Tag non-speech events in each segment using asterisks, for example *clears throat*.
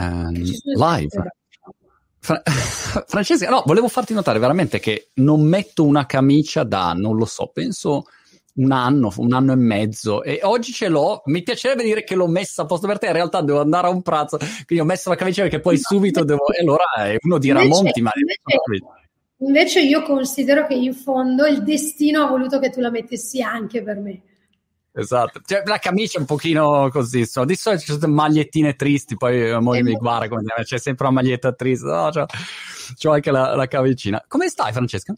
um, live. Fra- *laughs* Francesca, no, volevo farti notare veramente che non metto una camicia da, non lo so, penso un anno, un anno e mezzo e oggi ce l'ho, mi piacerebbe dire che l'ho messa a posto per te, in realtà devo andare a un pranzo, quindi ho messo la camicia perché poi subito devo, e allora uno dirà Invece- Monti, ma... invece- Invece io considero che in fondo il destino ha voluto che tu la mettessi anche per me. Esatto, cioè, la camicia è un pochino così, so. di solito ci sono magliettine tristi, poi la moglie mi guarda come c'è sempre una maglietta triste, no, c'ho, c'ho anche la, la camicina. Come stai Francesca?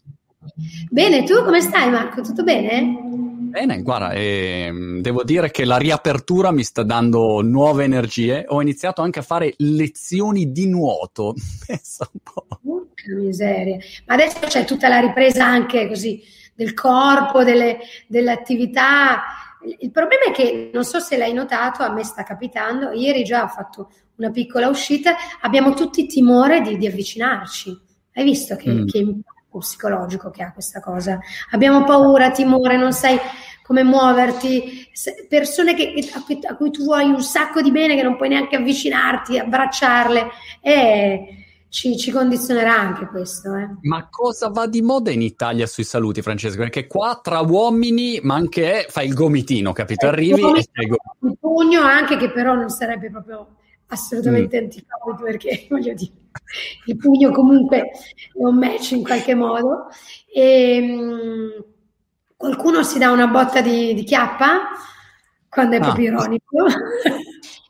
Bene, tu come stai Marco? Tutto bene? Bene, guarda, ehm, devo dire che la riapertura mi sta dando nuove energie, ho iniziato anche a fare lezioni di nuoto, *laughs* pensa un po'. Porca miseria. Ma adesso c'è tutta la ripresa anche così del corpo, delle, delle attività. Il- problema è che non so se l'hai notato, a me sta capitando. Ieri già ho fatto una piccola uscita, abbiamo tutti timore di, di avvicinarci. Hai visto che, Mm. che impatto psicologico che ha questa cosa? Abbiamo paura, timore, non sai come muoverti. Persone che- a, cui, a cui tu vuoi un sacco di bene che non puoi neanche avvicinarti, abbracciarle. E ci, ci condizionerà anche questo. Eh. Ma cosa va di moda in Italia sui saluti, Francesco? Perché qua tra uomini, ma anche fai il gomitino, capito? Arrivi Come e fai il gomitino. il pugno anche che però non sarebbe proprio assolutamente anticovid perché *laughs* voglio dire il pugno comunque è un match in qualche modo e mh, qualcuno si dà una botta di, di chiappa quando è Ah. proprio ironico *laughs*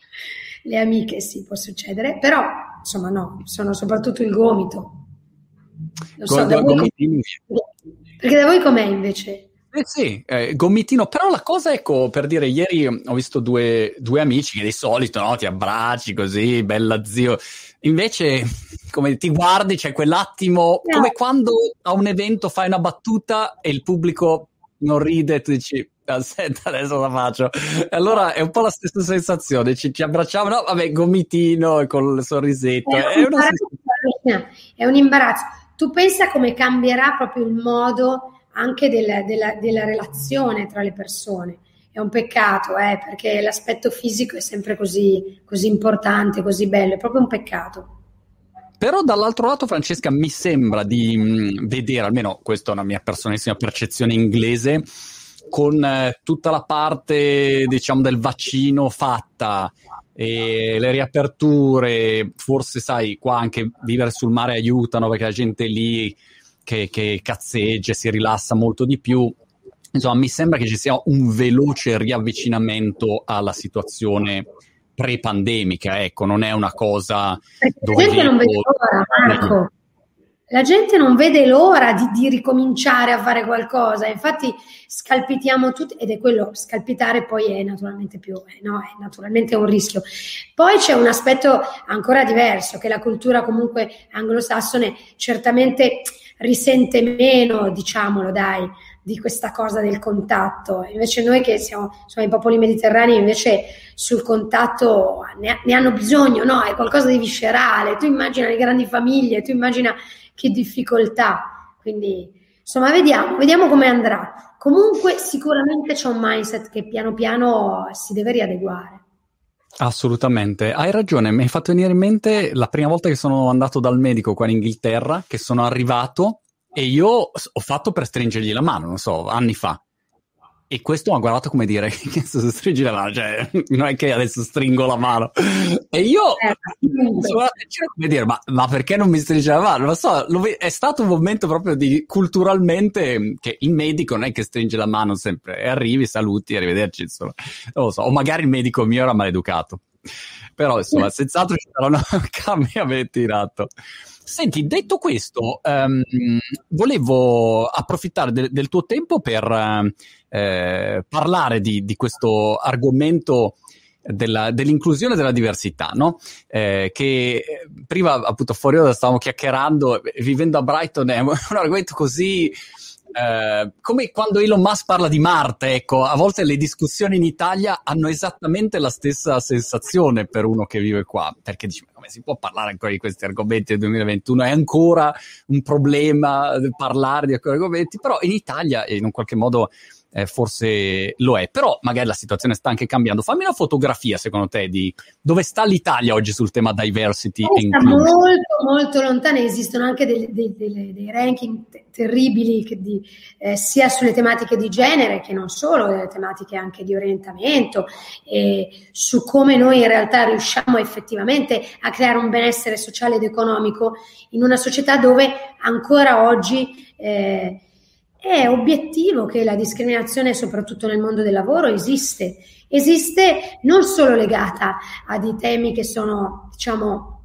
le amiche sì può succedere però insomma no sono soprattutto il gomito non so, da voi perché da voi com'è invece? Eh sì, eh, gomitino, però la cosa, ecco, per dire, ieri ho visto due, due amici che di solito, no, ti abbracci così, bella zio, invece, come ti guardi, c'è quell'attimo, No. come quando a un evento fai una battuta e il pubblico non ride e tu dici, aspetta, adesso la faccio. Allora è un po' la stessa sensazione, ci, ci abbracciamo, no, vabbè, gomitino e col sorrisetto, È è un, è un imbarazzo. Tu pensa come cambierà proprio il modo anche della, della- della relazione tra le persone. È un peccato, eh, perché l'aspetto fisico è sempre così, così importante, così bello, è proprio un peccato. Però dall'altro lato, Francesca, mi sembra di mh, vedere, almeno questa è una mia personalissima percezione inglese, con eh, tutta la parte, diciamo, del vaccino fatta e le riaperture, forse sai, qua anche vivere sul mare aiutano perché la gente lì che, che cazzeggia, si rilassa molto di più. Insomma, mi sembra che ci sia un veloce riavvicinamento alla situazione pre-pandemica, ecco, non è una cosa la gente non vede l'ora, Marco. La gente non vede l'ora di, di ricominciare a fare qualcosa, infatti scalpitiamo tutti, ed è quello, scalpitare poi è naturalmente più, eh, no, è naturalmente un rischio. Poi c'è un aspetto ancora diverso, che la cultura comunque anglosassone certamente risente meno, diciamolo dai, di questa cosa del contatto. Invece noi che siamo insomma, i popoli mediterranei, invece sul contatto ne, ne hanno bisogno, no? È qualcosa di viscerale. Tu immagina le grandi famiglie, tu immagina che difficoltà. Quindi, insomma, vediamo, vediamo come andrà. Comunque, sicuramente c'è un mindset che piano piano si deve riadeguare. Assolutamente, hai ragione, mi hai fatto venire in mente la prima volta che sono andato dal medico qua in Inghilterra, che sono arrivato e io ho fatto per stringergli la mano, non so, anni fa. E questo mi ha guardato come dire, *laughs* che stringi la mano, cioè, non è che adesso stringo la mano. E io Eh, *laughs* sono attenzione come dire, ma, ma perché non mi stringe la mano? Non so, lo è stato un momento proprio di culturalmente che il medico non è che stringe la mano sempre, e arrivi, saluti, arrivederci, insomma. Non lo so, o magari il medico mio era maleducato. Però, insomma, *laughs* senz'altro ci saranno cambiamenti in atto. Senti, detto questo, ehm, volevo approfittare del, del tuo tempo per eh, parlare di, di questo argomento della- dell'inclusione della diversità, no? Eh, che eh, prima appunto fuori ora stavamo chiacchierando, vivendo a Brighton è un argomento così eh, come quando Elon Musk parla di Marte, ecco, a volte le discussioni in Italia hanno esattamente la stessa sensazione per uno che vive qua, perché dici, ma come si può parlare ancora di questi argomenti nel 2021? È ancora un problema parlare di alcuni argomenti, però in Italia in un qualche modo eh, forse lo è. Però magari la situazione sta anche cambiando. Fammi una fotografia, secondo te, di dove sta l'Italia oggi sul tema diversity. Eh, sta molto, molto lontana. Esistono anche dei, dei, dei, dei ranking te- terribili di, eh, sia sulle tematiche di genere che non solo, le tematiche anche di orientamento e su come noi in realtà riusciamo effettivamente a creare un benessere sociale ed economico in una società dove ancora oggi eh, è obiettivo che la discriminazione, soprattutto nel mondo del lavoro, esiste. Esiste non solo legata a dei temi che sono, diciamo,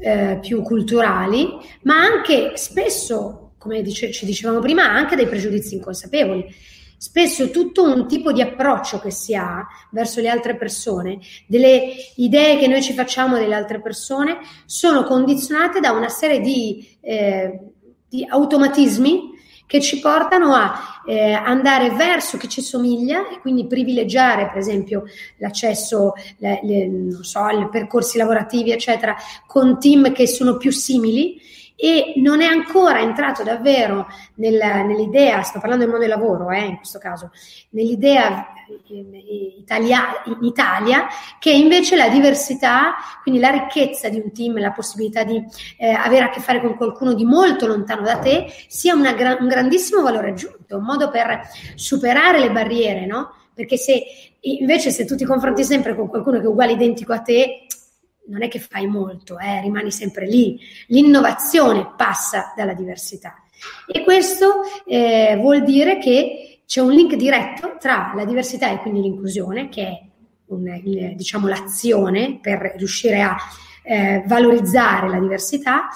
eh, più culturali, ma anche spesso, come dice, ci dicevamo prima, anche dei pregiudizi inconsapevoli. Spesso tutto un tipo di approccio che si ha verso le altre persone, delle idee che noi ci facciamo delle altre persone, sono condizionate da una serie di, eh, di automatismi che ci portano a eh, andare verso chi ci somiglia e quindi privilegiare, per esempio, l'accesso, le, le, so, ai percorsi lavorativi, eccetera, con team che sono più simili e non è ancora entrato davvero nel, nell'idea, sto parlando del mondo del lavoro eh, in questo caso, nell'idea Italia, in Italia, che invece la diversità, quindi la ricchezza di un team, la possibilità di eh, avere a che fare con qualcuno di molto lontano da te, sia gra- un grandissimo valore aggiunto, un modo per superare le barriere, no? Perché se invece se tu ti confronti sempre con qualcuno che è uguale identico a te, non è che fai molto, eh, rimani sempre lì. L'innovazione passa dalla diversità. E questo eh, vuol dire che c'è un link diretto tra la diversità e quindi l'inclusione, che è un, il, diciamo, l'azione per riuscire a eh, valorizzare la diversità,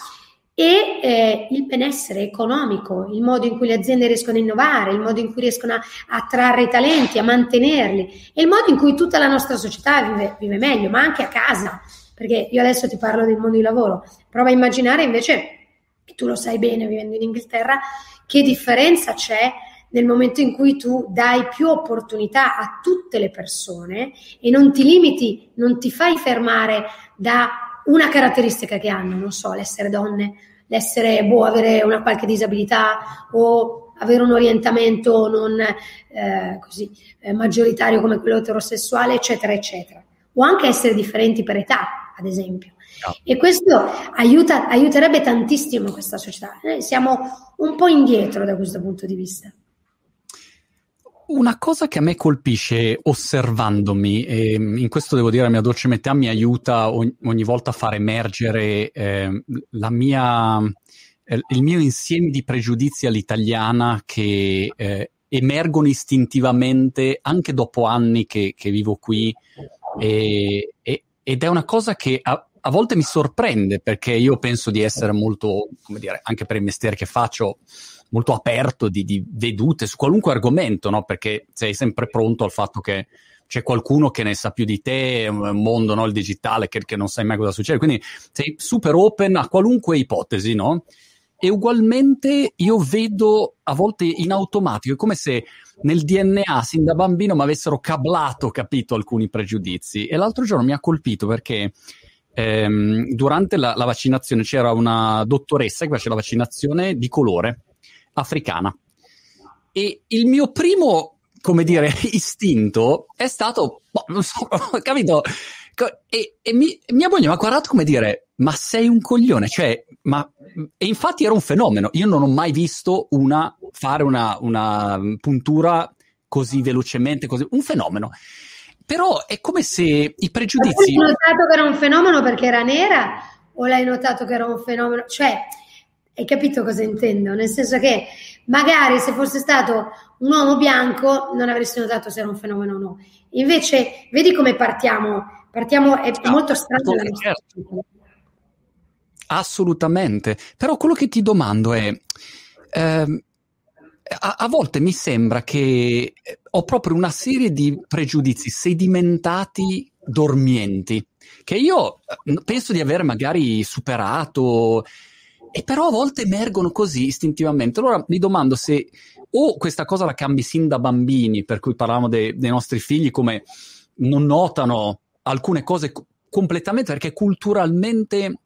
e eh, il benessere economico, il modo in cui le aziende riescono a innovare, il modo in cui riescono a attrarre i talenti, a mantenerli e il modo in cui tutta la nostra società vive, vive meglio, ma anche a casa, perché io adesso ti parlo del mondo di lavoro, prova a immaginare invece, che tu lo sai bene vivendo in Inghilterra, che differenza c'è nel momento in cui tu dai più opportunità a tutte le persone e non ti limiti, non ti fai fermare da una caratteristica che hanno, non so, l'essere donne, l'essere, boh, avere una qualche disabilità o avere un orientamento non eh, così eh, maggioritario come quello eterosessuale, eccetera, eccetera. O anche essere differenti per età, ad esempio. No. E questo aiuta, aiuterebbe tantissimo questa società. Noi siamo un po' indietro da questo punto di vista. Una cosa che a me colpisce osservandomi, e in questo devo dire la mia dolce metà mi aiuta ogni, ogni volta a far emergere eh, la mia, eh, il mio insieme di pregiudizi all'italiana che eh, emergono istintivamente anche dopo anni che, che vivo qui e, ed è una cosa che a, a volte mi sorprende perché io penso di essere molto, come dire, anche per il mestiere che faccio, molto aperto di, di vedute su qualunque argomento, no? Perché sei sempre pronto al fatto che c'è qualcuno che ne sa più di te, è un mondo, no? il digitale, che, che, non sai mai cosa succede. Quindi sei super open a qualunque ipotesi, no? E ugualmente io vedo a volte in automatico, è come se nel DNA sin da bambino mi avessero cablato, capito, alcuni pregiudizi. E l'altro giorno mi ha colpito perché ehm, durante la, la vaccinazione c'era una dottoressa che faceva la vaccinazione di colore africana. E il mio primo, come dire, *laughs* istinto è stato, boh, non so, *laughs* capito? E, e mi, mia moglie mi ha guardato come dire, ma sei un coglione, cioè, ma... E infatti era un fenomeno, io non ho mai visto una, fare una, una puntura così velocemente, così, un fenomeno. Però è come se i pregiudizi... Hai notato che era un fenomeno perché era nera o l'hai notato che era un fenomeno? Cioè, hai capito cosa intendo? Nel senso che magari se fosse stato un uomo bianco non avresti notato se era un fenomeno o no. Invece, vedi come partiamo? Partiamo, è no, molto strano certo. Assolutamente. Però quello che ti domando è, ehm, a, a, volte mi sembra che ho proprio una serie di pregiudizi sedimentati dormienti, che io eh, penso di aver magari superato e però a volte emergono così istintivamente. Allora mi domando se o questa cosa la cambi sin da bambini, per cui parlavamo de- dei nostri figli come non notano alcune cose co- completamente perché culturalmente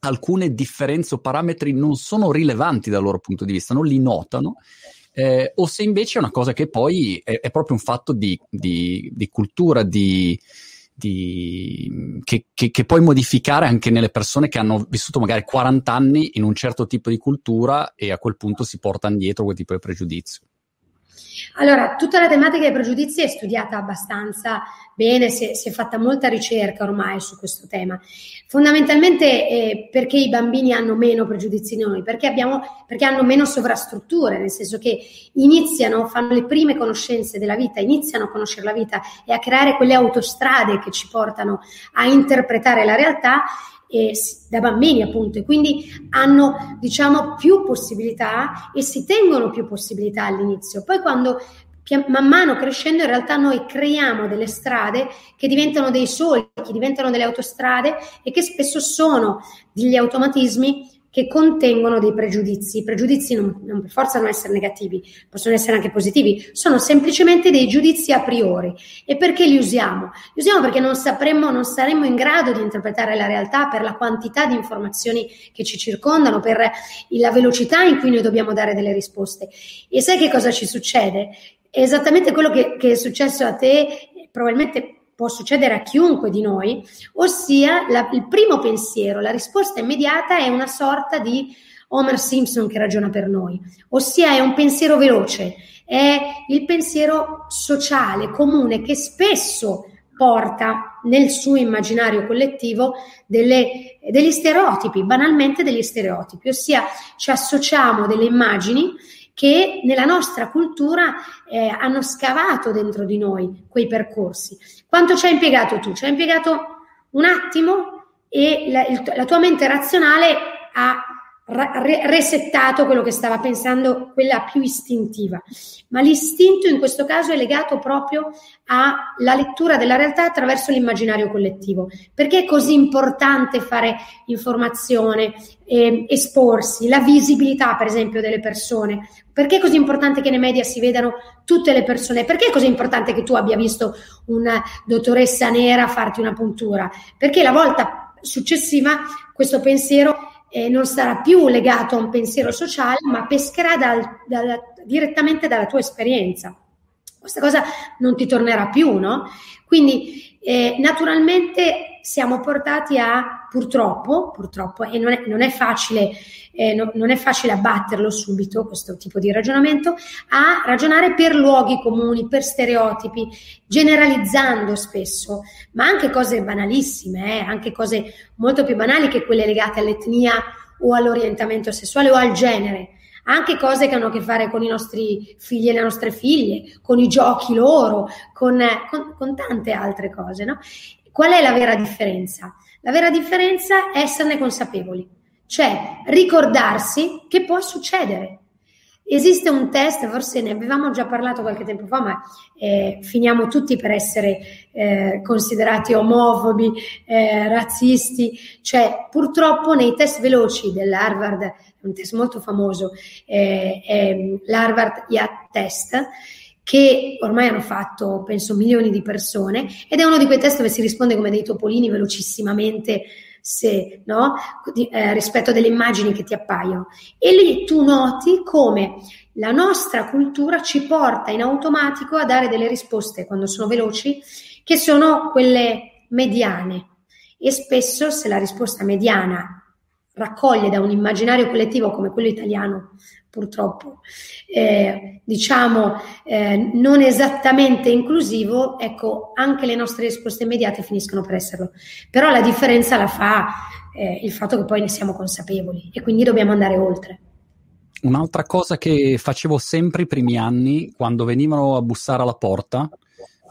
alcune differenze o parametri non sono rilevanti dal loro punto di vista, non li notano. eh, o se invece è una cosa che poi è, è proprio un fatto di, di, di cultura, di, di, che, che, che, puoi modificare anche nelle persone che hanno vissuto magari 40 anni in un certo tipo di cultura e a quel punto si portano dietro quel tipo di pregiudizio. Allora, tutta la tematica dei pregiudizi è studiata abbastanza bene, si è, si è fatta molta ricerca ormai su questo tema. Fondamentalmente eh, perché i bambini hanno meno pregiudizi di noi? Perché, abbiamo, perché hanno meno sovrastrutture, nel senso che iniziano, fanno le prime conoscenze della vita, iniziano a conoscere la vita e a creare quelle autostrade che ci portano a interpretare la realtà eh, da bambini appunto e quindi hanno diciamo più possibilità e si tengono più possibilità all'inizio. Poi quando man mano crescendo in realtà noi creiamo delle strade che diventano dei solchi, diventano delle autostrade e che spesso sono degli automatismi che contengono dei pregiudizi. I pregiudizi non, non per forza devono essere negativi, possono essere anche positivi, sono semplicemente dei giudizi a priori. E perché li usiamo? Li usiamo perché non sapremmo, non saremmo in grado di interpretare la realtà per la quantità di informazioni che ci circondano, per la velocità in cui noi dobbiamo dare delle risposte. E sai che cosa ci succede? È esattamente quello che, che è successo a te, probabilmente può succedere a chiunque di noi, ossia la, il primo pensiero, la risposta immediata è una sorta di Homer Simpson che ragiona per noi, ossia è un pensiero veloce, è il pensiero sociale, comune, che spesso porta nel suo immaginario collettivo delle, degli stereotipi, banalmente degli stereotipi, ossia ci associamo delle immagini che nella nostra cultura eh, hanno scavato dentro di noi quei percorsi. Quanto ci hai impiegato tu? Ci hai impiegato un attimo e la, il, la tua mente razionale ha re- resettato quello che stava pensando quella più istintiva. Ma l'istinto in questo caso è legato proprio alla lettura della realtà attraverso l'immaginario collettivo. Perché è così importante fare informazione, eh, esporsi, la visibilità per esempio delle persone? Perché è così importante che nei media si vedano tutte le persone? Perché è così importante che tu abbia visto una dottoressa nera farti una puntura? Perché la volta successiva questo pensiero eh, non sarà più legato a un pensiero sociale, ma pescherà dal, dal, direttamente dalla tua esperienza. Questa cosa non ti tornerà più, no? Quindi eh, naturalmente siamo portati a, purtroppo, purtroppo, e non è, non è facile, eh, no, non è facile abbatterlo subito, questo tipo di ragionamento, a ragionare per luoghi comuni, per stereotipi, generalizzando spesso, ma anche cose banalissime, eh, anche cose molto più banali che quelle legate all'etnia o all'orientamento sessuale o al genere anche cose che hanno a che fare con i nostri figli e le nostre figlie, con i giochi loro, con, con, con tante altre cose. No? Qual è la vera differenza? La vera differenza è esserne consapevoli, cioè ricordarsi che può succedere. Esiste un test, forse ne avevamo già parlato qualche tempo fa, ma eh, finiamo tutti per essere eh, considerati omofobi, eh, razzisti, cioè purtroppo nei test veloci dell'Harvard, un test molto famoso, eh, l'Harvard IAT Test, che ormai hanno fatto, penso, milioni di persone, ed è uno di quei test dove si risponde come dei topolini velocissimamente se, no? eh, rispetto a delle immagini che ti appaiono. E lì tu noti come la nostra cultura ci porta in automatico a dare delle risposte quando sono veloci, che sono quelle mediane. E spesso se la risposta mediana raccoglie da un immaginario collettivo come quello italiano, purtroppo, eh, diciamo, eh, non esattamente inclusivo, ecco, anche le nostre risposte immediate finiscono per esserlo. Però la differenza la fa eh, il fatto che poi ne siamo consapevoli e quindi dobbiamo andare oltre. Un'altra cosa che facevo sempre i primi anni, quando venivano a bussare alla porta,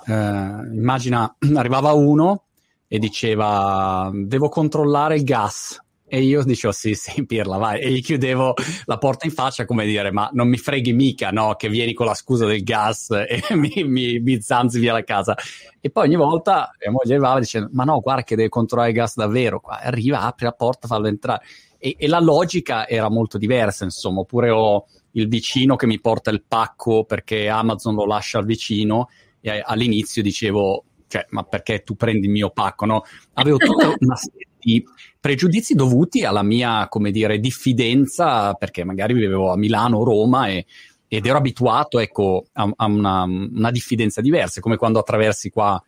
eh, immagina, *clears throat* arrivava uno e diceva devo controllare il gas e io dicevo sì, sì, pirla, vai. E gli chiudevo la porta in faccia come dire, ma non mi freghi mica, no? Che vieni con la scusa del gas e *laughs* mi, mi, mi zanzi via la casa. E poi ogni volta mia moglie arrivava dicendo, ma no, guarda che deve controllare il gas davvero. Qua. Arriva, apre la porta, fallo entrare. E, e la logica era molto diversa, insomma. Oppure ho il vicino che mi porta il pacco perché Amazon lo lascia al vicino e all'inizio dicevo, cioè, ma perché tu prendi il mio pacco, no? Avevo tutta *laughs* una serie di pregiudizi dovuti alla mia, come dire, diffidenza, perché magari vivevo a Milano o Roma e, ed ero abituato ecco, a, a una, una, diffidenza diversa, come quando attraversi qua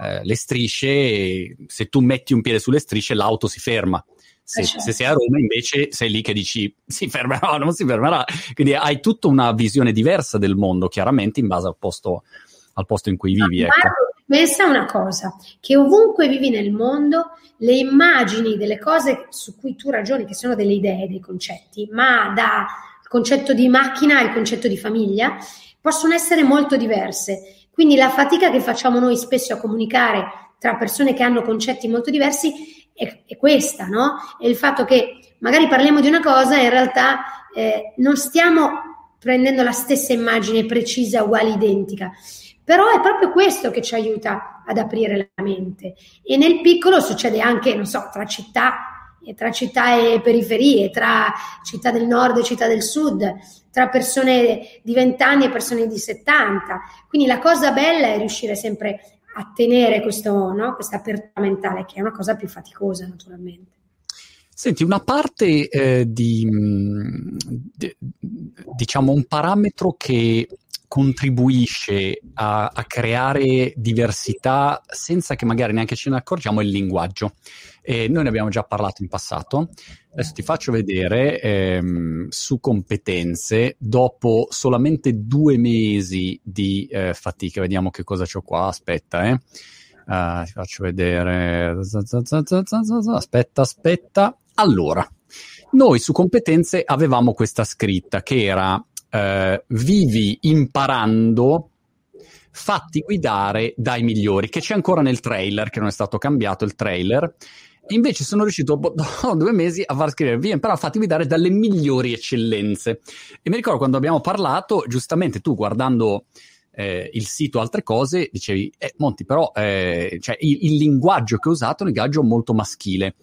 eh, le strisce, se tu metti un piede sulle strisce l'auto si ferma. Se, certo. se, sei a Roma invece sei lì che dici si fermerà, non si fermerà. Quindi hai tutta una visione diversa del mondo, chiaramente in base al posto, al posto in cui vivi. Ecco. Pensa una cosa, che ovunque vivi nel mondo, le immagini delle cose su cui tu ragioni, che sono delle idee, dei concetti, ma dal concetto di macchina al concetto di famiglia, possono essere molto diverse. Quindi la fatica che facciamo noi spesso a comunicare tra persone che hanno concetti molto diversi è, è questa, no? È il fatto che magari parliamo di una cosa e in realtà eh, non stiamo prendendo la stessa immagine precisa, uguale, identica. Però è proprio questo che ci aiuta ad aprire la mente. E nel piccolo succede anche, non so, tra città tra città e periferie, tra città del nord e città del sud, tra persone di 20 anni e persone di 70. Quindi la cosa bella è riuscire sempre a tenere questo, no? questa apertura mentale, che è una cosa più faticosa naturalmente. Senti, una parte eh, di, mm, di, diciamo, un parametro che contribuisce a, a, creare diversità senza che magari neanche ce ne accorgiamo è il linguaggio. E noi ne abbiamo già parlato in passato. Adesso ti faccio vedere ehm, su competenze, dopo solamente due mesi di eh, fatica, vediamo che cosa c'ho qua, aspetta, eh. Uh, ti faccio vedere. Aspetta, aspetta. Allora, noi su competenze avevamo questa scritta che era eh, vivi imparando fatti guidare dai migliori, che c'è ancora nel trailer, che non è stato cambiato il trailer. Invece sono riuscito *laughs* dopo due mesi a far scrivere via, però fatti guidare dalle migliori eccellenze. E mi ricordo quando abbiamo parlato, giustamente tu guardando eh, il sito altre cose, dicevi, eh, Monti, però eh, cioè, il, il, linguaggio che ho usato è un linguaggio molto maschile.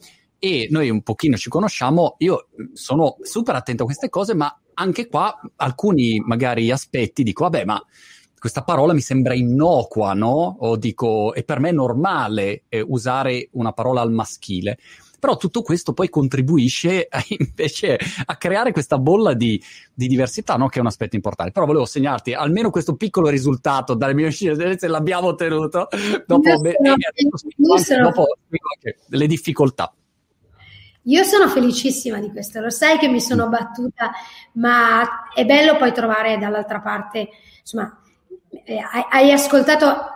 E noi un pochino ci conosciamo, io sono super attento a queste cose, ma anche qua alcuni magari aspetti dico, vabbè, ma questa parola mi sembra innocua, no? O dico, e per me è normale eh, usare una parola al maschile. Però tutto questo poi contribuisce a, *laughs* invece a creare questa bolla di, di diversità, no? che è un aspetto importante. Però volevo segnarti almeno questo piccolo risultato dalle mie scelte, l'abbiamo ottenuto dopo, be- sono, dopo le difficoltà. Io sono felicissima di questo, lo sai che mi sono battuta, ma è bello poi trovare dall'altra parte, insomma, eh, hai, ascoltato,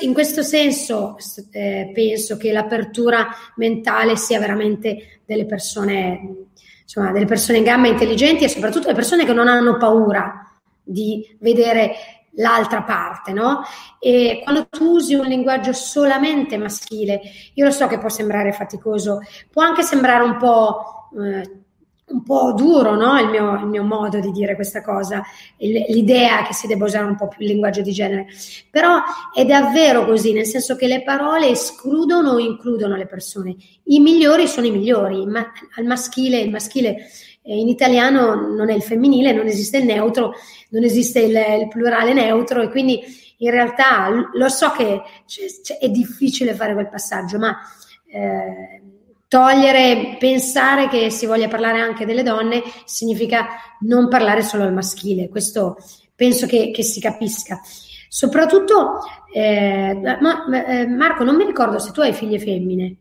in questo senso eh, penso che l'apertura mentale sia veramente delle persone, insomma, delle persone in gamba intelligenti e soprattutto le persone che non hanno paura di vedere l'altra parte, no? E quando tu usi un linguaggio solamente maschile, io lo so che può sembrare faticoso, può anche sembrare un po', eh, un po duro, no? Il mio, il mio, modo di dire questa cosa, l'idea che si debba usare un po' più il linguaggio di genere, però è davvero così, nel senso che le parole escludono o includono le persone. I migliori sono i migliori, ma al maschile, il maschile in italiano non è il femminile, non esiste il neutro, non esiste il, il plurale neutro e quindi in realtà lo so che c- c- è difficile fare quel passaggio, ma eh, togliere, pensare che si voglia parlare anche delle donne significa non parlare solo al maschile, questo penso che, che si capisca. Soprattutto, eh, ma, eh, Marco, non mi ricordo se tu hai figlie femmine.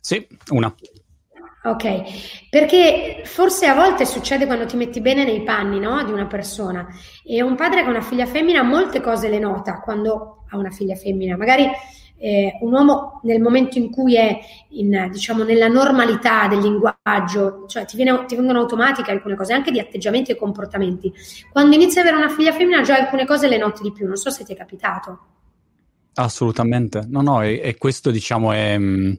Sì, una. Ok, perché forse a volte succede quando ti metti bene nei panni no? di una persona e un padre ha una figlia femmina molte cose le nota quando ha una figlia femmina, magari eh, un uomo nel momento in cui è in, diciamo, nella normalità del linguaggio, cioè ti, viene, ti vengono automatiche alcune cose, anche di atteggiamenti e comportamenti. Quando inizi ad avere una figlia femmina già alcune cose le noti di più, non so se ti è capitato. Assolutamente, no, no, e, e questo diciamo è... Mm,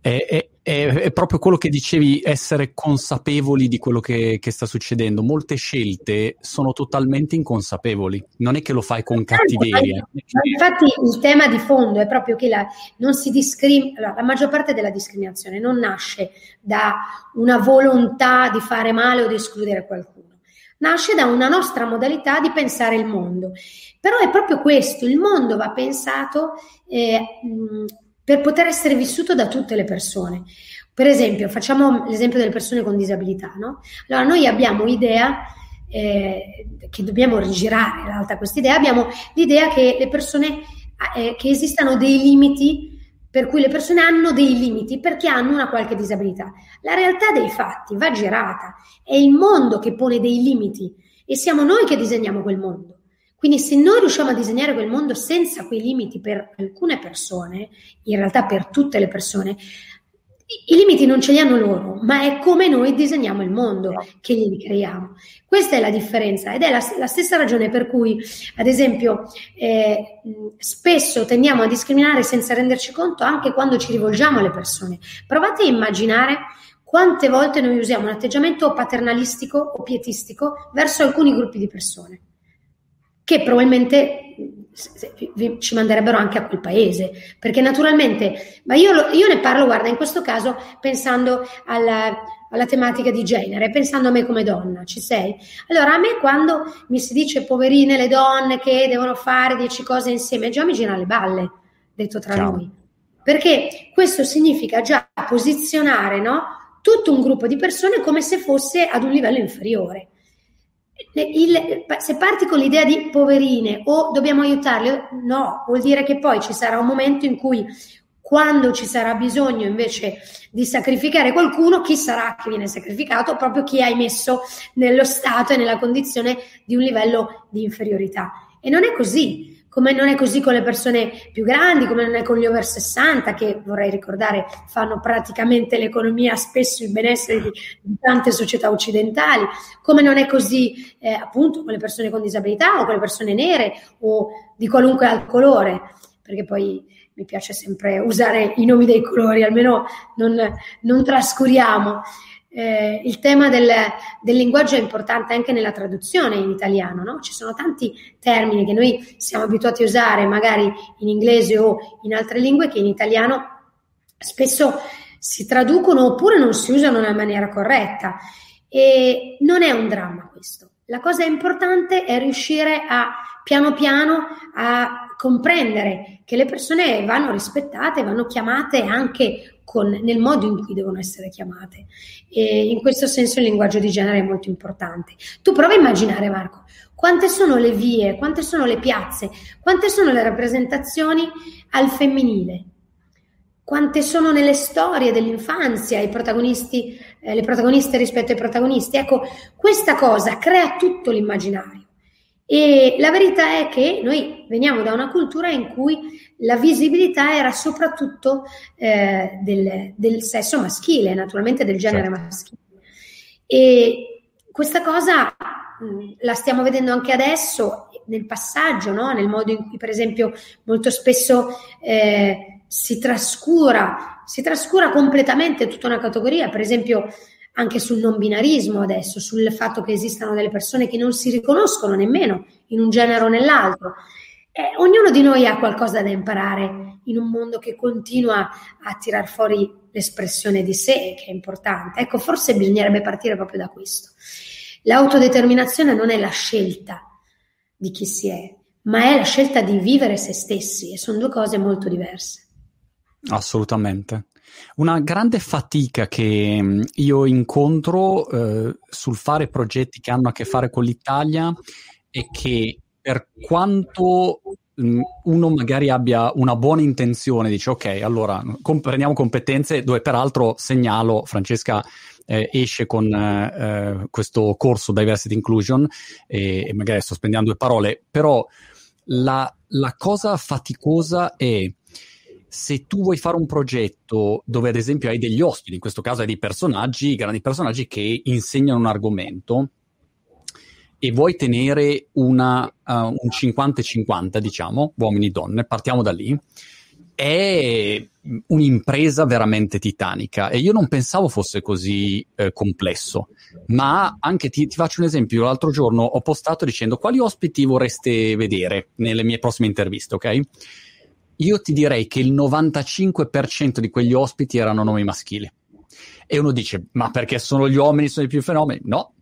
è, è, è, è, proprio quello che dicevi, essere consapevoli di quello che, che, sta succedendo. Molte scelte sono totalmente inconsapevoli, non è che lo fai con cattiveria. Infatti il tema di fondo è proprio che la, non si discrim- allora, la maggior parte della discriminazione non nasce da una volontà di fare male o di escludere qualcuno nasce da una nostra modalità di pensare il mondo. Però è proprio questo, il mondo va pensato eh, per poter essere vissuto da tutte le persone. Per esempio, facciamo l'esempio delle persone con disabilità, no? Allora, noi abbiamo idea eh, che dobbiamo rigirare in realtà questa idea, abbiamo l'idea che le persone, eh, che esistano dei limiti per cui le persone hanno dei limiti perché hanno una qualche disabilità. La realtà dei fatti va girata, è il mondo che pone dei limiti e siamo noi che disegniamo quel mondo. Quindi se noi riusciamo a disegnare quel mondo senza quei limiti per alcune persone, in realtà per tutte le persone, i limiti non ce li hanno loro, ma è come noi disegniamo il mondo che glieli creiamo. Questa è la differenza ed è la, la stessa ragione per cui, ad esempio, eh, spesso tendiamo a discriminare senza renderci conto anche quando ci rivolgiamo alle persone. Provate a immaginare quante volte noi usiamo un atteggiamento paternalistico o pietistico verso alcuni gruppi di persone, che probabilmente ci manderebbero anche a quel paese, perché naturalmente, ma io, io ne parlo, guarda, in questo caso pensando alla, alla, tematica di genere, pensando a me come donna, ci sei? Allora, a me quando mi si dice poverine le donne che devono fare dieci cose insieme, già mi gira le balle, detto tra Ciao. noi, perché questo significa già posizionare, no? Tutto un gruppo di persone come se fosse ad un livello inferiore il, se parti con l'idea di poverine o dobbiamo aiutarle, no, vuol dire che poi ci sarà un momento in cui quando ci sarà bisogno invece di sacrificare qualcuno, chi sarà che viene sacrificato? Proprio chi hai messo nello stato e nella condizione di un livello di inferiorità. E non è così come non è così con le persone più grandi, come non è con gli over 60, che vorrei ricordare fanno praticamente l'economia, spesso il benessere di, di tante società occidentali, come non è così eh, appunto con le persone con disabilità o con le persone nere o di qualunque altro colore, perché poi mi piace sempre usare i nomi dei colori, almeno non, non trascuriamo eh, il tema del, del, linguaggio è importante anche nella traduzione in italiano, no? Ci sono tanti termini che noi siamo abituati a usare magari in inglese o in altre lingue che in italiano spesso si traducono oppure non si usano nella maniera corretta. E non è un dramma questo. La cosa importante è riuscire a piano piano a comprendere che le persone vanno rispettate, vanno chiamate anche con, nel modo in cui devono essere chiamate. E in questo senso il linguaggio di genere è molto importante. Tu prova a immaginare, Marco, quante sono le vie, quante sono le piazze, quante sono le rappresentazioni al femminile, quante sono nelle storie dell'infanzia i protagonisti, eh, le protagoniste rispetto ai protagonisti. Ecco, questa cosa crea tutto l'immaginario. E la verità è che noi veniamo da una cultura in cui la visibilità era soprattutto eh, del, del, sesso maschile, naturalmente del genere certo. maschile. E questa cosa mh, la stiamo vedendo anche adesso nel passaggio, no? nel modo in cui, per esempio, molto spesso eh, si trascura, si trascura completamente tutta una categoria, per esempio anche sul non binarismo adesso, sul fatto che esistano delle persone che non si riconoscono nemmeno in un genere o nell'altro. Eh, ognuno di noi ha qualcosa da imparare in un mondo che continua a tirar fuori l'espressione di sé, che è importante. Ecco, forse bisognerebbe partire proprio da questo. L'autodeterminazione non è la scelta di chi si è, ma è la scelta di vivere se stessi e sono due cose molto diverse. Assolutamente. Una grande fatica che mm, io incontro eh, sul fare progetti che hanno a che fare con l'Italia è che per quanto mm, uno magari abbia una buona intenzione, dice ok, allora comp- prendiamo competenze dove peraltro segnalo, Francesca eh, esce con eh, questo corso Diversity Inclusion e, e, magari sto spendendo due parole, però la, la cosa faticosa è se tu vuoi fare un progetto dove ad esempio hai degli ospiti, in questo caso hai dei personaggi, grandi personaggi che insegnano un argomento e vuoi tenere una, uh, un 50-50, diciamo, uomini e donne, partiamo da lì, è un'impresa veramente titanica e io non pensavo fosse così eh, complesso, ma anche ti, ti, faccio un esempio, l'altro giorno ho postato dicendo quali ospiti vorreste vedere nelle mie prossime interviste, ok? io ti direi che il 95% di quegli ospiti erano nomi maschili. E uno dice, ma perché sono gli uomini, sono i più fenomeni? No,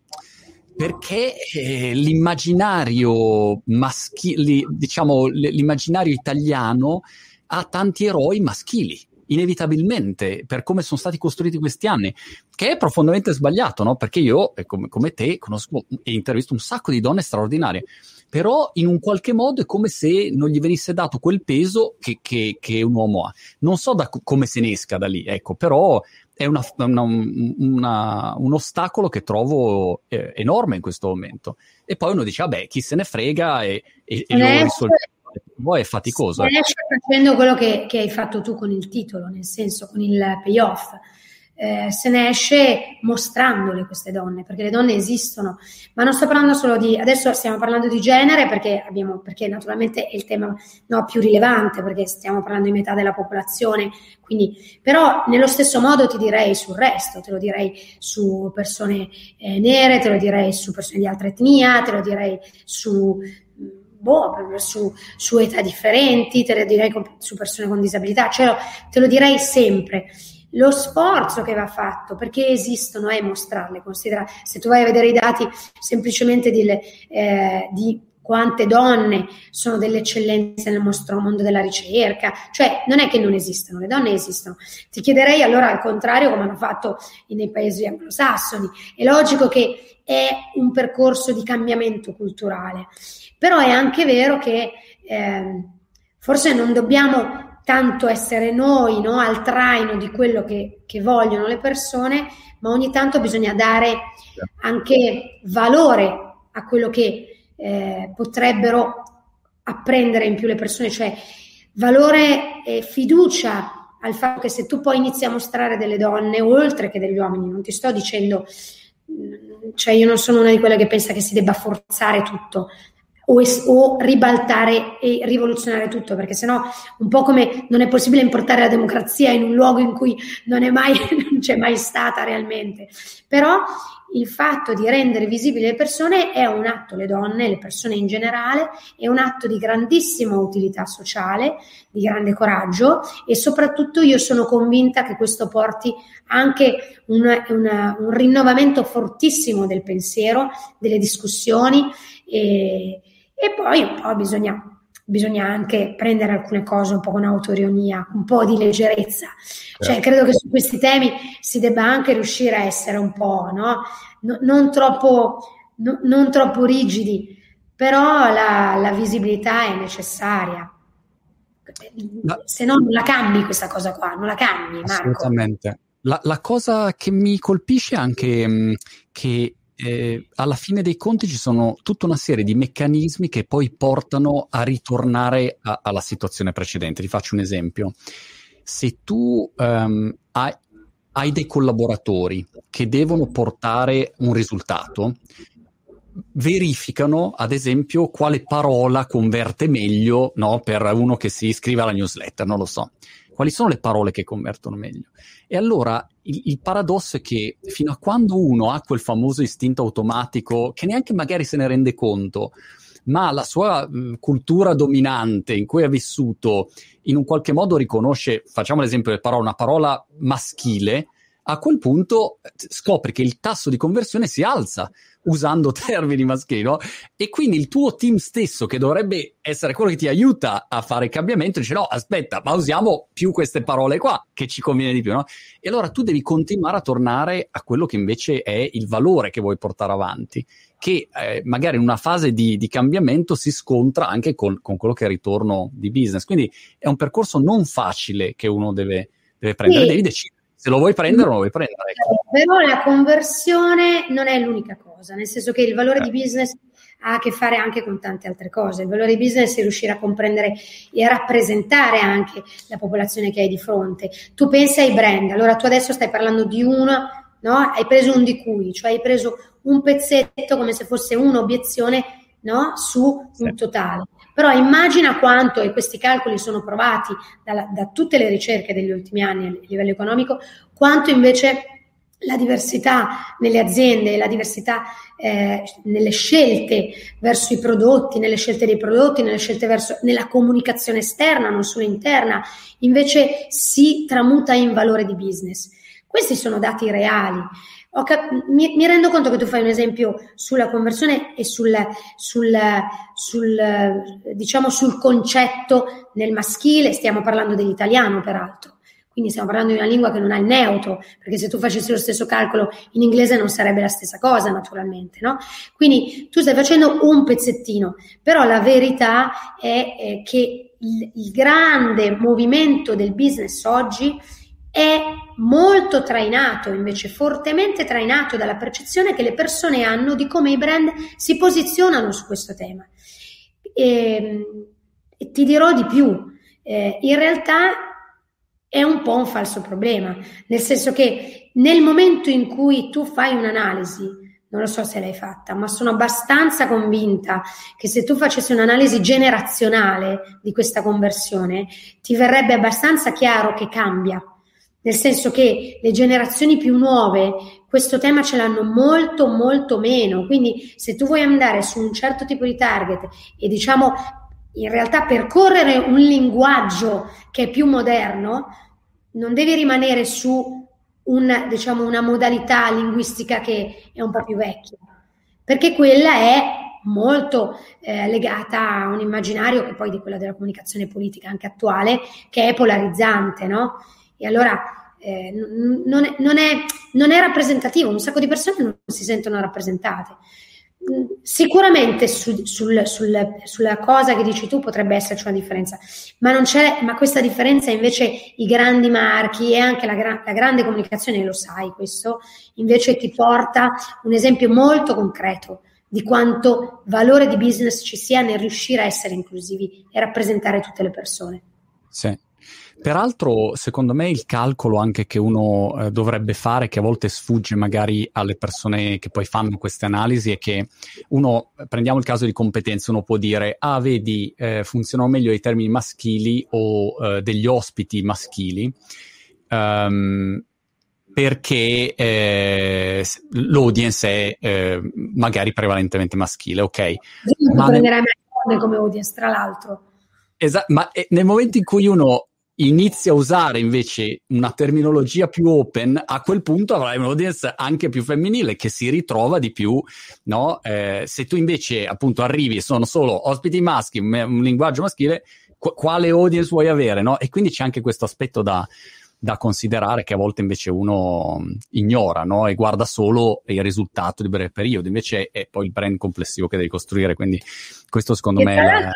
perché eh, l'immaginario maschile, diciamo, l'immaginario italiano ha tanti eroi maschili. inevitabilmente per come sono stati costruiti questi anni, che è profondamente sbagliato, no? Perché io, come, come te, conosco e intervisto un sacco di donne straordinarie però in un qualche modo è come se non gli venisse dato quel peso che, che, che un uomo ha. Non so da, come se ne esca da lì, ecco, però è una, una, una, un ostacolo che trovo eh, enorme in questo momento. E poi uno dice, vabbè, chi se ne frega e, e, e lo risolve. Poi è faticoso. Se esce facendo quello che, che hai fatto tu con il titolo, nel senso con il payoff eh, se ne esce mostrandole queste donne, perché le donne esistono, ma non sto parlando solo di, adesso stiamo parlando di genere perché, abbiamo, perché naturalmente è il tema no, più rilevante, perché stiamo parlando di metà della popolazione, quindi, però nello stesso modo ti direi sul resto, te lo direi su persone eh, nere, te lo direi su persone di altra etnia, te lo direi su boh, su, su, età differenti, te lo direi con, su persone con disabilità, cioè te lo direi sempre lo sforzo che va fatto, perché esistono e mostrarle. Considera, se tu vai a vedere i dati semplicemente di, eh, di quante donne sono delle eccellenze nel nostro mondo della ricerca, cioè non è che non esistono, le donne esistono. Ti chiederei allora al contrario come hanno fatto nei paesi anglosassoni. È logico che è un percorso di cambiamento culturale, però è anche vero che eh, forse non dobbiamo tanto essere noi no, al traino di quello che, che, vogliono le persone, ma ogni tanto bisogna dare anche valore a quello che eh, potrebbero apprendere in più le persone, cioè valore e fiducia al fatto che se tu poi inizi a mostrare delle donne oltre che degli uomini, non ti sto dicendo, cioè io non sono una di quelle che pensa che si debba forzare tutto, o, es- o, ribaltare e rivoluzionare tutto, perché sennò un po' come non è possibile importare la democrazia in un luogo in cui non, è mai, *laughs* non c'è mai stata realmente. Però il fatto di rendere visibili le persone è un atto, le donne, le persone in generale, è un atto di grandissima utilità sociale, di grande coraggio e soprattutto io sono convinta che questo porti anche una, una, un rinnovamento fortissimo del pensiero, delle discussioni e, e poi un po' bisogna, bisogna anche prendere alcune cose un po' con autoironia, un po' di leggerezza. Cioè, certo. credo che su questi temi si debba anche riuscire a essere un po', no? no non, troppo, no, non troppo rigidi, però la, la visibilità è necessaria. Se no non la cambi questa cosa qua, non la cambi. Marco. Assolutamente. La, la, cosa che mi colpisce è anche mh, che eh, alla fine dei conti ci sono tutta una serie di meccanismi che poi portano a ritornare a, alla situazione precedente. Ti faccio un esempio. Se tu um, hai, hai dei collaboratori che devono portare un risultato, verificano, ad esempio, quale parola converte meglio no, per uno che si iscrive alla newsletter, non lo so. Quali sono le parole che convertono meglio? E allora il, il, paradosso è che fino a quando uno ha quel famoso istinto automatico, che neanche magari se ne rende conto, ma la sua mh, cultura dominante in cui ha vissuto in un qualche modo riconosce, facciamo l'esempio del parola, una parola maschile, a quel punto eh, scopri che il tasso di conversione si alza usando *laughs* termini maschili, no? E quindi il tuo team stesso, che dovrebbe essere quello che ti aiuta a fare il cambiamento, dice no, aspetta, ma usiamo più queste parole qua, che ci conviene di più, no? E allora tu devi continuare a tornare a quello che invece è il valore che vuoi portare avanti, che eh, magari in una fase di, di, cambiamento si scontra anche con, con, quello che è il ritorno di business. Quindi è un percorso non facile che uno deve, deve prendere, sì. devi decidere se lo vuoi prendere o lo vuoi prendere. Ecco. Però la conversione non è l'unica cosa, nel senso che il valore di business ha a che fare anche con tante altre cose. Il valore di business è riuscire a comprendere e a rappresentare anche la popolazione che hai di fronte. Tu pensi ai brand, allora tu adesso stai parlando di uno, no? Hai preso un di cui, cioè hai preso un pezzetto come se fosse un'obiezione no? su un totale. Però immagina quanto, e questi calcoli sono provati da, da tutte le ricerche degli ultimi anni a livello economico, quanto invece la diversità nelle aziende, la diversità eh, nelle scelte verso i prodotti, nelle scelte dei prodotti, nelle scelte verso nella comunicazione esterna, non solo interna, invece si tramuta in valore di business. Questi sono dati reali cap- mi, mi, rendo conto che tu fai un esempio sulla conversione e sul, sul, sul, diciamo sul concetto nel maschile, stiamo parlando dell'italiano peraltro, quindi stiamo parlando di una lingua che non ha il neutro, perché se tu facessi lo stesso calcolo in inglese non sarebbe la stessa cosa naturalmente, no? Quindi tu stai facendo un pezzettino, però la verità è, è che il, il grande movimento del business oggi è molto trainato, invece fortemente trainato dalla percezione che le persone hanno di come i brand si posizionano su questo tema. E, ehm, e ti dirò di più, eh, in realtà è un po' un falso problema, nel senso che nel momento in cui tu fai un'analisi, non lo so se l'hai fatta, ma sono abbastanza convinta che se tu facessi un'analisi generazionale di questa conversione, ti verrebbe abbastanza chiaro che cambia. Nel senso che le generazioni più nuove questo tema ce l'hanno molto molto meno, quindi se tu vuoi andare su un certo tipo di target e diciamo in realtà percorrere un linguaggio che è più moderno, non devi rimanere su un, diciamo, una modalità linguistica che è un po' più vecchia, perché quella è molto eh, legata a un immaginario che poi di quella della comunicazione politica anche attuale, che è polarizzante, no? E allora eh, non, è, non, è, non, è, rappresentativo, un sacco di persone non si sentono rappresentate. Sicuramente su, sul, sul, sulla cosa che dici tu potrebbe esserci una differenza, ma, non c'è, ma questa differenza invece i grandi marchi e anche la, gra- la grande comunicazione, lo sai questo, invece ti porta un esempio molto concreto di quanto valore di business ci sia nel riuscire a essere inclusivi e rappresentare tutte le persone. Sì. Peraltro, secondo me, il calcolo anche che uno eh, dovrebbe fare, che a volte sfugge magari alle persone che poi fanno queste analisi, è che uno, prendiamo il caso di competenze, uno può dire, ah, vedi, eh, funzionano meglio i termini maschili o eh, degli ospiti maschili. Um, perché eh, l'audience è eh, magari prevalentemente maschile, ok? Io ma prenderai nel... come audience, tra l'altro. Esatto, ma eh, nel momento in cui uno inizia a usare invece una terminologia più open, a quel punto avrai un'audience anche più femminile che si ritrova di più, no? Eh, se tu invece appunto arrivi e sono solo ospiti maschi, un, un linguaggio maschile, qu- quale audience vuoi avere, no? E quindi c'è anche questo aspetto da, da considerare che a volte invece uno ignora no? e guarda solo il risultato di breve periodo, invece è poi il brand complessivo che devi costruire, quindi questo secondo me è... è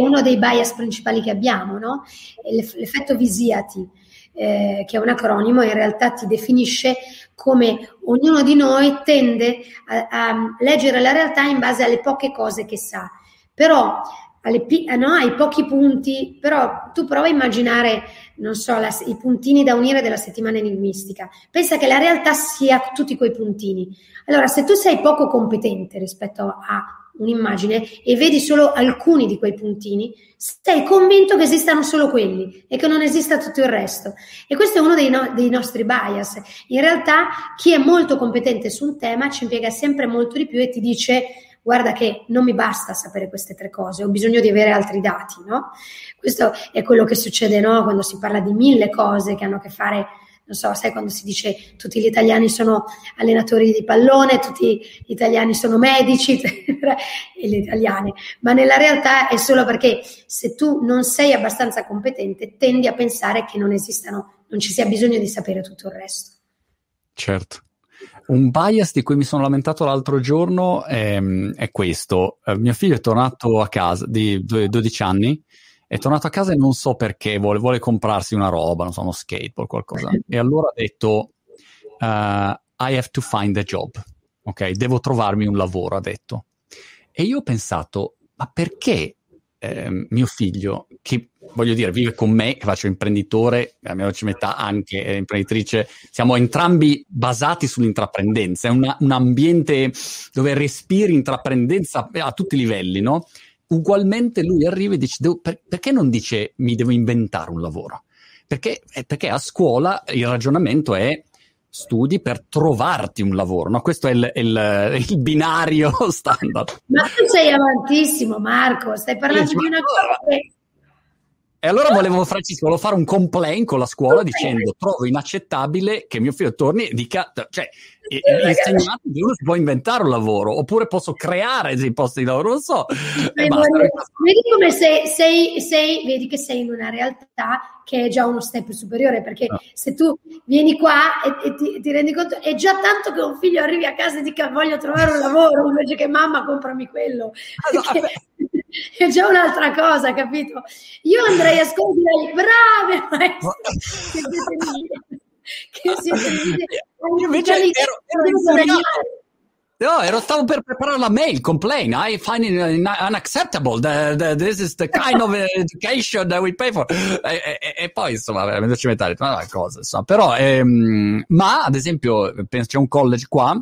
uno dei bias principali che abbiamo, no? l'effetto Visiati. Eh, che è un acronimo, in realtà ti definisce come ognuno di noi tende a, a leggere la realtà in base alle poche cose che sa. Però alle, eh, no, ai pochi punti, però tu prova a immaginare, non so, la, i puntini da unire della settimana enigmistica. Pensa che la realtà sia tutti quei puntini. Allora, se tu sei poco competente rispetto a un'immagine e vedi solo alcuni di quei puntini, sei convinto che esistano solo quelli e che non esista tutto il resto. E questo è uno dei, no, dei nostri bias. In realtà, chi è molto competente su un tema ci impiega sempre molto di più e ti dice guarda che non mi basta sapere queste tre cose, ho bisogno di avere altri dati, no? Questo è quello che succede, no? Quando si parla di mille cose che hanno a che fare non so, sai quando si dice tutti gli italiani sono allenatori di pallone, tutti gli italiani sono medici *laughs* e le italiane, ma nella realtà è solo perché se tu non sei abbastanza competente tendi a pensare che non esistano, non ci sia bisogno di sapere tutto il resto. Certo. Un bias di cui mi sono lamentato l'altro giorno è, è questo. Uh, mio figlio è tornato a casa di 12 anni, è tornato a casa e non so perché, vuole, vuole comprarsi una roba, non so, uno skateboard, qualcosa. *laughs* E allora ha detto, uh, I have to find a job. Ok, devo trovarmi un lavoro, ha detto. E io ho pensato, ma perché eh, mio figlio, che voglio dire, vive con me, che faccio imprenditore, la mia metà anche è imprenditrice, siamo entrambi basati sull'intraprendenza, è una, un ambiente dove respiri intraprendenza a tutti i livelli, no? Ugualmente lui arriva e dice, devo, per, perché non dice mi devo inventare un lavoro? Perché, eh, perché a scuola il ragionamento è studi per trovarti un lavoro, no? Questo è il, il, *laughs* il, binario *laughs* standard. Ma tu sei avantissimo, Marco, stai parlando di una cosa che... E allora volevo, Francesco, volevo fare un complaint con la scuola dicendo trovo inaccettabile che mio figlio torni e dica, cioè, e, e insegnante che uno si può inventare un lavoro oppure posso creare dei posti di lavoro, non so. Vedi come sei, sei, sei, vedi che sei in una realtà che è già uno step superiore perché no. se tu vieni qua e, e ti, ti, rendi conto è già tanto che un figlio arrivi a casa e dica voglio trovare un lavoro invece che mamma comprami quello. Allora, *laughs* è già un'altra cosa, capito? Io andrei a scuola e direi brave maestre che siete lì. *laughs* Io invece ero, ero No, ero, stavo per preparare la mail complain. I find it unacceptable. The, the, this is the kind of education that we pay for. E, e, e poi, insomma, veramente ci mettere una cosa, insomma. Però, ehm, ma ad esempio, penso c'è un college qua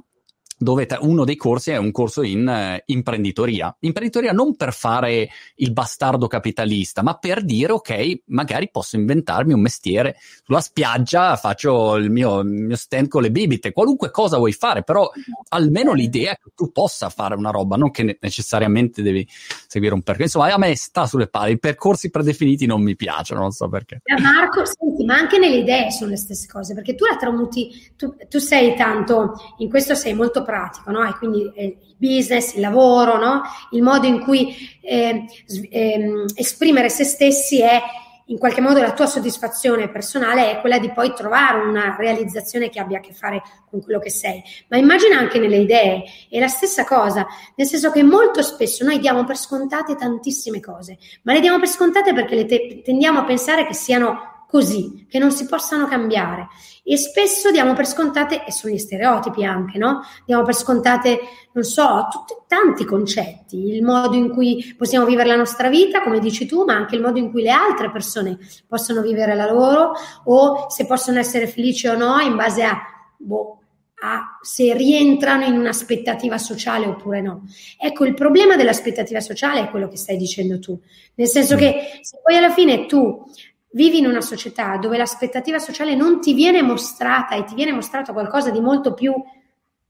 dove uno dei corsi è un corso in eh, imprenditoria. Imprenditoria non per fare il bastardo capitalista, ma per dire, ok, magari posso inventarmi un mestiere. Sulla spiaggia faccio il mio, il mio stand con le bibite, qualunque cosa vuoi fare, però almeno l'idea è che tu possa fare una roba, non che necessariamente devi seguire un percorso. Insomma, a me sta sulle palle, i percorsi predefiniti non mi piacciono, non so perché. Eh, Marco, senti, ma anche nelle idee sono le stesse cose, perché tu la tramuti, tu, tu sei tanto, in questo sei molto pratico, no? E quindi eh, il business, il lavoro, no? Il modo in cui eh, eh, esprimere se stessi è in qualche modo la tua soddisfazione personale è quella di poi trovare una realizzazione che abbia a che fare con quello che sei. Ma immagina anche nelle idee, è la stessa cosa, nel senso che molto spesso noi diamo per scontate tantissime cose, ma le diamo per scontate perché te- tendiamo a pensare che siano così, che non si possano cambiare. E spesso diamo per scontate, e sono gli stereotipi anche, no? Diamo per scontate, non so, tutti, tanti concetti, il modo in cui possiamo vivere la nostra vita, come dici tu, ma anche il modo in cui le altre persone possono vivere la loro, o se possono essere felici o no, in base a, boh, a se rientrano in un'aspettativa sociale oppure no. Ecco, il problema dell'aspettativa sociale è quello che stai dicendo tu, nel senso mm. che se poi alla fine tu vivi in una società dove l'aspettativa sociale non ti viene mostrata e ti viene mostrato qualcosa di molto più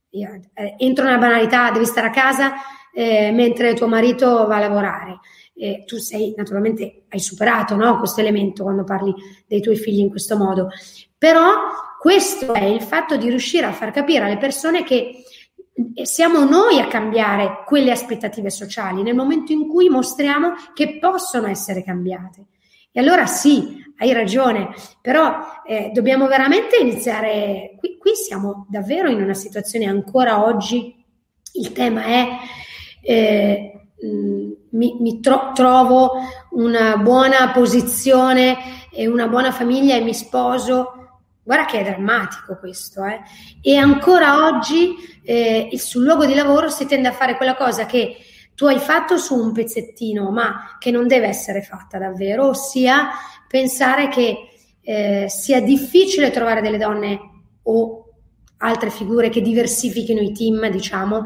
eh, entro nella banalità, devi stare a casa eh, mentre tuo marito va a lavorare. Eh, tu sei naturalmente hai superato no, questo elemento quando parli dei tuoi figli in questo modo, però questo è il fatto di riuscire a far capire alle persone che eh, siamo noi a cambiare quelle aspettative sociali nel momento in cui mostriamo che possono essere cambiate. E allora sì, hai ragione, però eh, dobbiamo veramente iniziare, qui, qui, siamo davvero in una situazione ancora oggi, il tema è, eh, mi, mi tro- trovo una buona posizione e una buona famiglia e mi sposo, Guarda che è drammatico questo, eh? E ancora oggi eh, sul luogo di lavoro si tende a fare quella cosa che tu hai fatto su un pezzettino, ma che non deve essere fatta davvero, ossia pensare che eh, sia difficile trovare delle donne o altre figure che diversifichino i team, diciamo,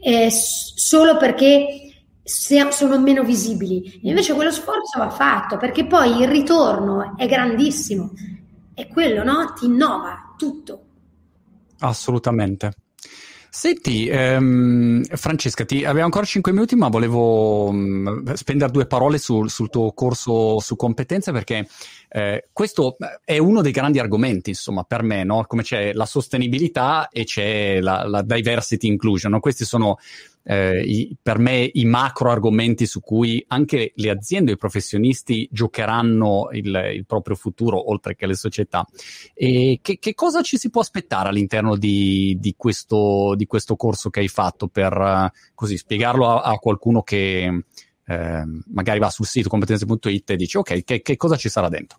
eh, solo perché sono meno visibili. Invece quello sforzo va fatto perché poi il ritorno è grandissimo. È quello, no? Ti innova tutto. Assolutamente. Senti, ehm, Francesca, ti, abbiamo ancora 5 minuti, ma volevo mh, mm, spendere due parole sul, sul tuo corso su competenze perché eh, questo è uno dei grandi argomenti, insomma, per me, no? come c'è la sostenibilità e c'è la, la diversity inclusion. No? Questi sono eh, i, per me i macro argomenti su cui anche le aziende e i professionisti giocheranno il, il proprio futuro, oltre che le società. E che, che, cosa ci si può aspettare all'interno di, di, questo, di questo, corso che hai fatto per uh, così spiegarlo a, a qualcuno che eh, magari va sul sito competenze.it e dice ok, che, che cosa ci sarà dentro?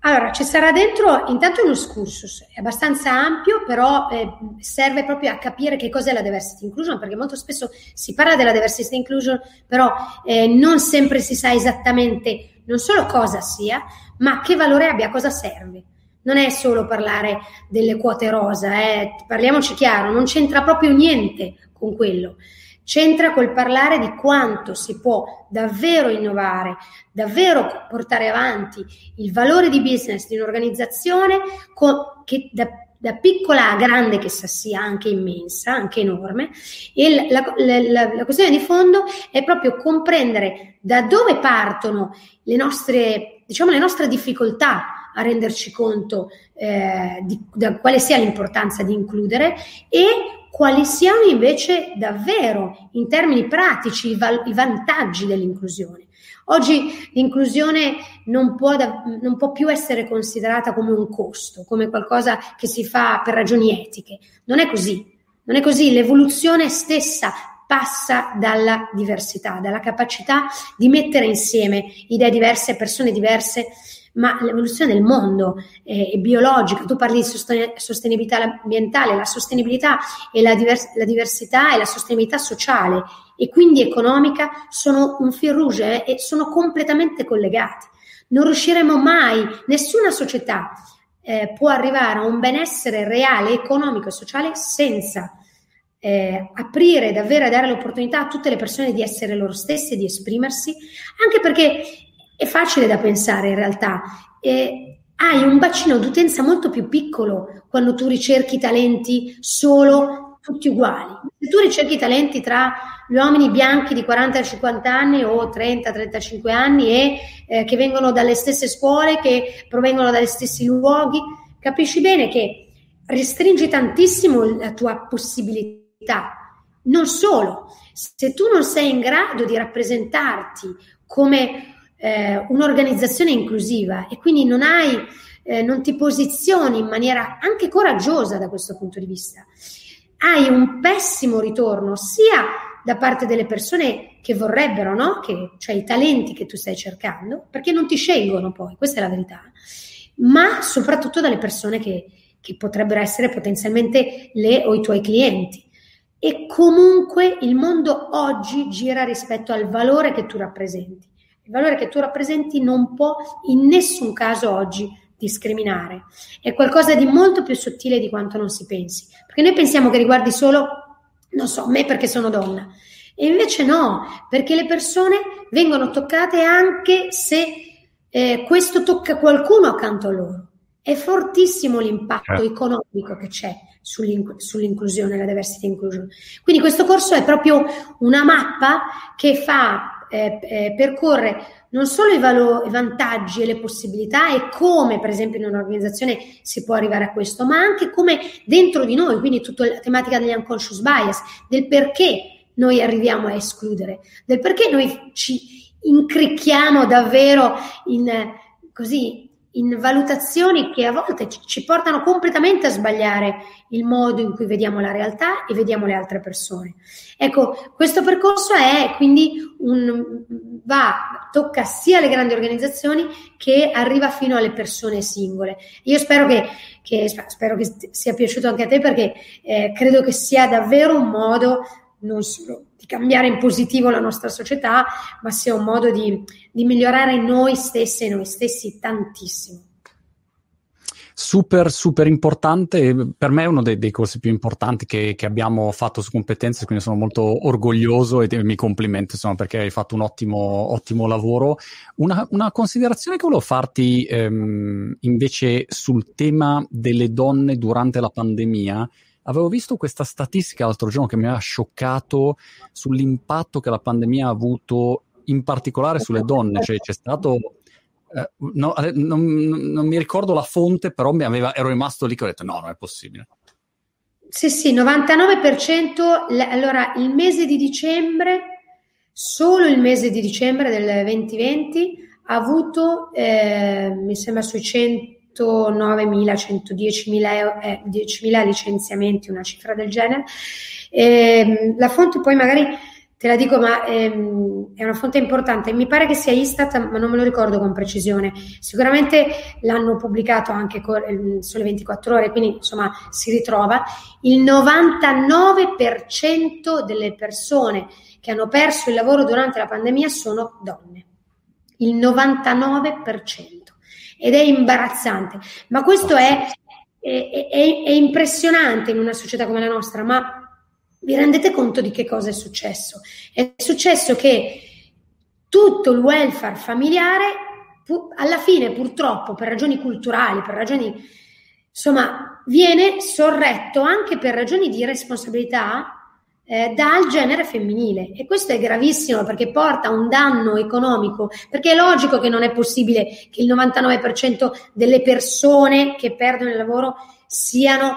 Allora, ci sarà dentro intanto uno excursus, è abbastanza ampio, però eh, serve proprio a capire che cos'è la diversity inclusion, perché molto spesso si parla della diversity inclusion, però eh, non sempre si sa esattamente non solo cosa sia, ma che valore abbia, cosa serve. Non è solo parlare delle quote rosa, eh, parliamoci chiaro, non c'entra proprio niente con quello c'entra col parlare di quanto si può davvero innovare, davvero portare avanti il valore di business di un'organizzazione con, che da, da piccola a grande che sia anche immensa, anche enorme, e la, la, la, la, questione di fondo è proprio comprendere da dove partono le nostre, diciamo, le nostre difficoltà a renderci conto eh, di da quale sia l'importanza di includere e quali siano invece davvero in termini pratici i, val- i vantaggi dell'inclusione. Oggi l'inclusione non può, da, non può, più essere considerata come un costo, come qualcosa che si fa per ragioni etiche. Non è così. Non è così. L'evoluzione stessa passa dalla diversità, dalla capacità di mettere insieme idee diverse, persone diverse, ma l'evoluzione del mondo è, è biologica. Tu parli di sostenibilità ambientale, la sostenibilità e la, divers- la diversità e la sostenibilità sociale e quindi economica sono un fil rouge eh, e sono completamente collegati. Non riusciremo mai, nessuna società eh, può arrivare a un benessere reale, economico e sociale senza eh, aprire davvero e dare l'opportunità a tutte le persone di essere loro stesse, di esprimersi, anche perché è facile da pensare in realtà. Eh, hai un bacino d'utenza molto più piccolo quando tu ricerchi talenti solo tutti uguali. Se tu ricerchi talenti tra gli uomini bianchi di 40-50 anni o 30-35 anni e eh, che vengono dalle stesse scuole, che provengono dagli stessi luoghi, capisci bene che restringi tantissimo la tua possibilità. Non solo, se tu non sei in grado di rappresentarti come eh, un'organizzazione inclusiva e quindi non hai, eh, non ti posizioni in maniera anche coraggiosa da questo punto di vista, hai un pessimo ritorno sia da parte delle persone che vorrebbero, no? Che, cioè i talenti che tu stai cercando, perché non ti scelgono poi, questa è la verità, ma soprattutto dalle persone che, che potrebbero essere potenzialmente le o i tuoi clienti. E comunque il mondo oggi gira rispetto al valore che tu rappresenti. Il valore che tu rappresenti non può in nessun caso oggi discriminare. È qualcosa di molto più sottile di quanto non si pensi. Perché noi pensiamo che riguardi solo non so, me perché sono donna. E invece no, perché le persone vengono toccate anche se eh, questo tocca qualcuno accanto a loro. È fortissimo l'impatto eh. economico che c'è sull'inc- sull'inclusione, la diversity inclusion. Quindi questo corso è proprio una mappa che fa, eh, eh, percorre non solo i, valo- i vantaggi e le possibilità e come, per esempio, in un'organizzazione si può arrivare a questo, ma anche come dentro di noi, quindi tutta la tematica degli unconscious bias, del perché noi arriviamo a escludere, del perché noi ci incricchiamo davvero in così in valutazioni che a volte ci portano completamente a sbagliare il modo in cui vediamo la realtà e vediamo le altre persone. Ecco, questo percorso è quindi un va, tocca sia le grandi organizzazioni che arriva fino alle persone singole. Io spero che, che spero che sia piaciuto anche a te perché eh, credo che sia davvero un modo non solo di cambiare in positivo la nostra società, ma sia un modo di, di migliorare noi stessi e noi stessi tantissimo. Super super importante per me è uno dei, dei corsi più importanti che, che, abbiamo fatto su competenze quindi sono molto orgoglioso e mi complimento insomma perché hai fatto un ottimo, ottimo lavoro. Una, una, considerazione che volevo farti ehm, invece sul tema delle donne durante la pandemia Avevo visto questa statistica l'altro giorno che mi ha scioccato sull'impatto che la pandemia ha avuto in particolare sulle donne, cioè c'è stato eh, no, non, non, mi ricordo la fonte, però aveva, ero rimasto lì che ho detto no, non è possibile. Sì, sì, 99%. Allora, il mese di dicembre, solo il mese di dicembre del 2020, ha avuto, eh, mi sembra, sui 100 109.000, 110.000 eh, 10.000 licenziamenti, una cifra del genere. Eh, la fonte poi magari te la dico, ma ehm, è una fonte importante. Mi pare che sia Istat, ma non me lo ricordo con precisione. Sicuramente l'hanno pubblicato anche con, eh, sulle 24 ore, quindi insomma si ritrova. Il 99% delle persone che hanno perso il lavoro durante la pandemia sono donne. Il 99% ed è imbarazzante. Ma questo è, è, è, impressionante in una società come la nostra, ma vi rendete conto di che cosa è successo? È successo che tutto il welfare familiare, alla fine purtroppo per ragioni culturali, per ragioni insomma, viene sorretto anche per ragioni di responsabilità eh, dal genere femminile e questo è gravissimo perché porta a un danno economico, perché è logico che non è possibile che il 99% delle persone che perdono il lavoro siano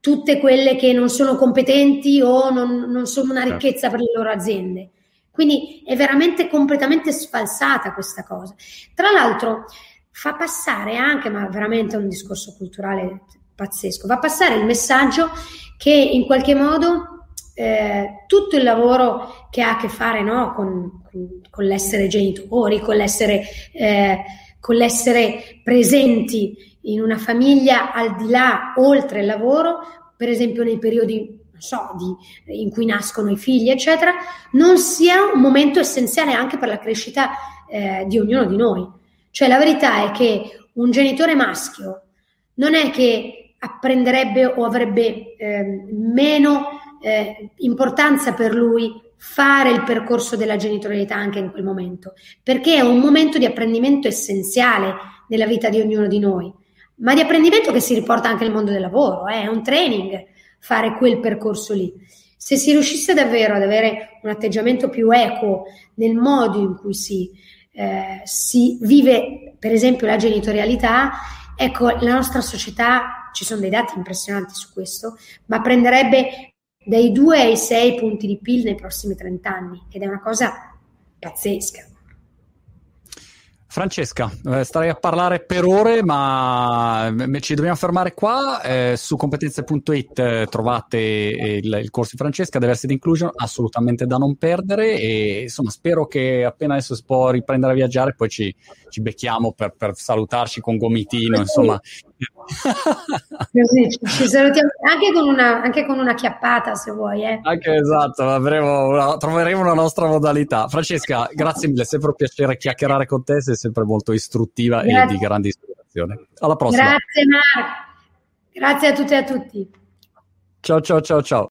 tutte quelle che non sono competenti o non, non sono una certo. ricchezza per le loro aziende. Quindi è veramente completamente sfalsata questa cosa. Tra l'altro fa passare anche, ma veramente è un discorso culturale pazzesco, fa passare il messaggio che in qualche modo eh, tutto il lavoro che ha a che fare no, con, con, l'essere genitori, con l'essere, eh, con l'essere presenti in una famiglia al di là, oltre il lavoro, per esempio nei periodi so, di, in cui nascono i figli, eccetera, non sia un momento essenziale anche per la crescita eh, di ognuno di noi. Cioè la verità è che un genitore maschio non è che apprenderebbe o avrebbe eh, meno eh, importanza per lui fare il percorso della genitorialità anche in quel momento, perché è un momento di apprendimento essenziale nella vita di ognuno di noi, ma di apprendimento che si riporta anche nel mondo del lavoro, eh, è un training fare quel percorso lì. Se si riuscisse davvero ad avere un atteggiamento più equo nel modo in cui si, eh, si vive, per esempio, la genitorialità, ecco, la nostra società, ci sono dei dati impressionanti su questo, ma prenderebbe dai 2 ai 6 punti di PIL nei prossimi 30 anni ed è una cosa pazzesca. Francesca, eh, starei a parlare per ore, ma ci dobbiamo fermare qua. Eh, su competenze.it eh, trovate il, il, corso di Francesca, Diversity Inclusion, assolutamente da non perdere. E insomma, spero che appena adesso si può riprendere a viaggiare, poi ci, ci becchiamo per, per, salutarci con gomitino. Insomma, Così ci, salutiamo anche con, una, anche con una chiappata se vuoi. Eh. Anche esatto, una, troveremo una nostra modalità. Francesca, grazie mille, è sempre un piacere chiacchierare con te, sei sempre molto istruttiva grazie. e di grande ispirazione. Alla prossima. Grazie Marco, grazie a tutte e a tutti. Ciao ciao ciao ciao.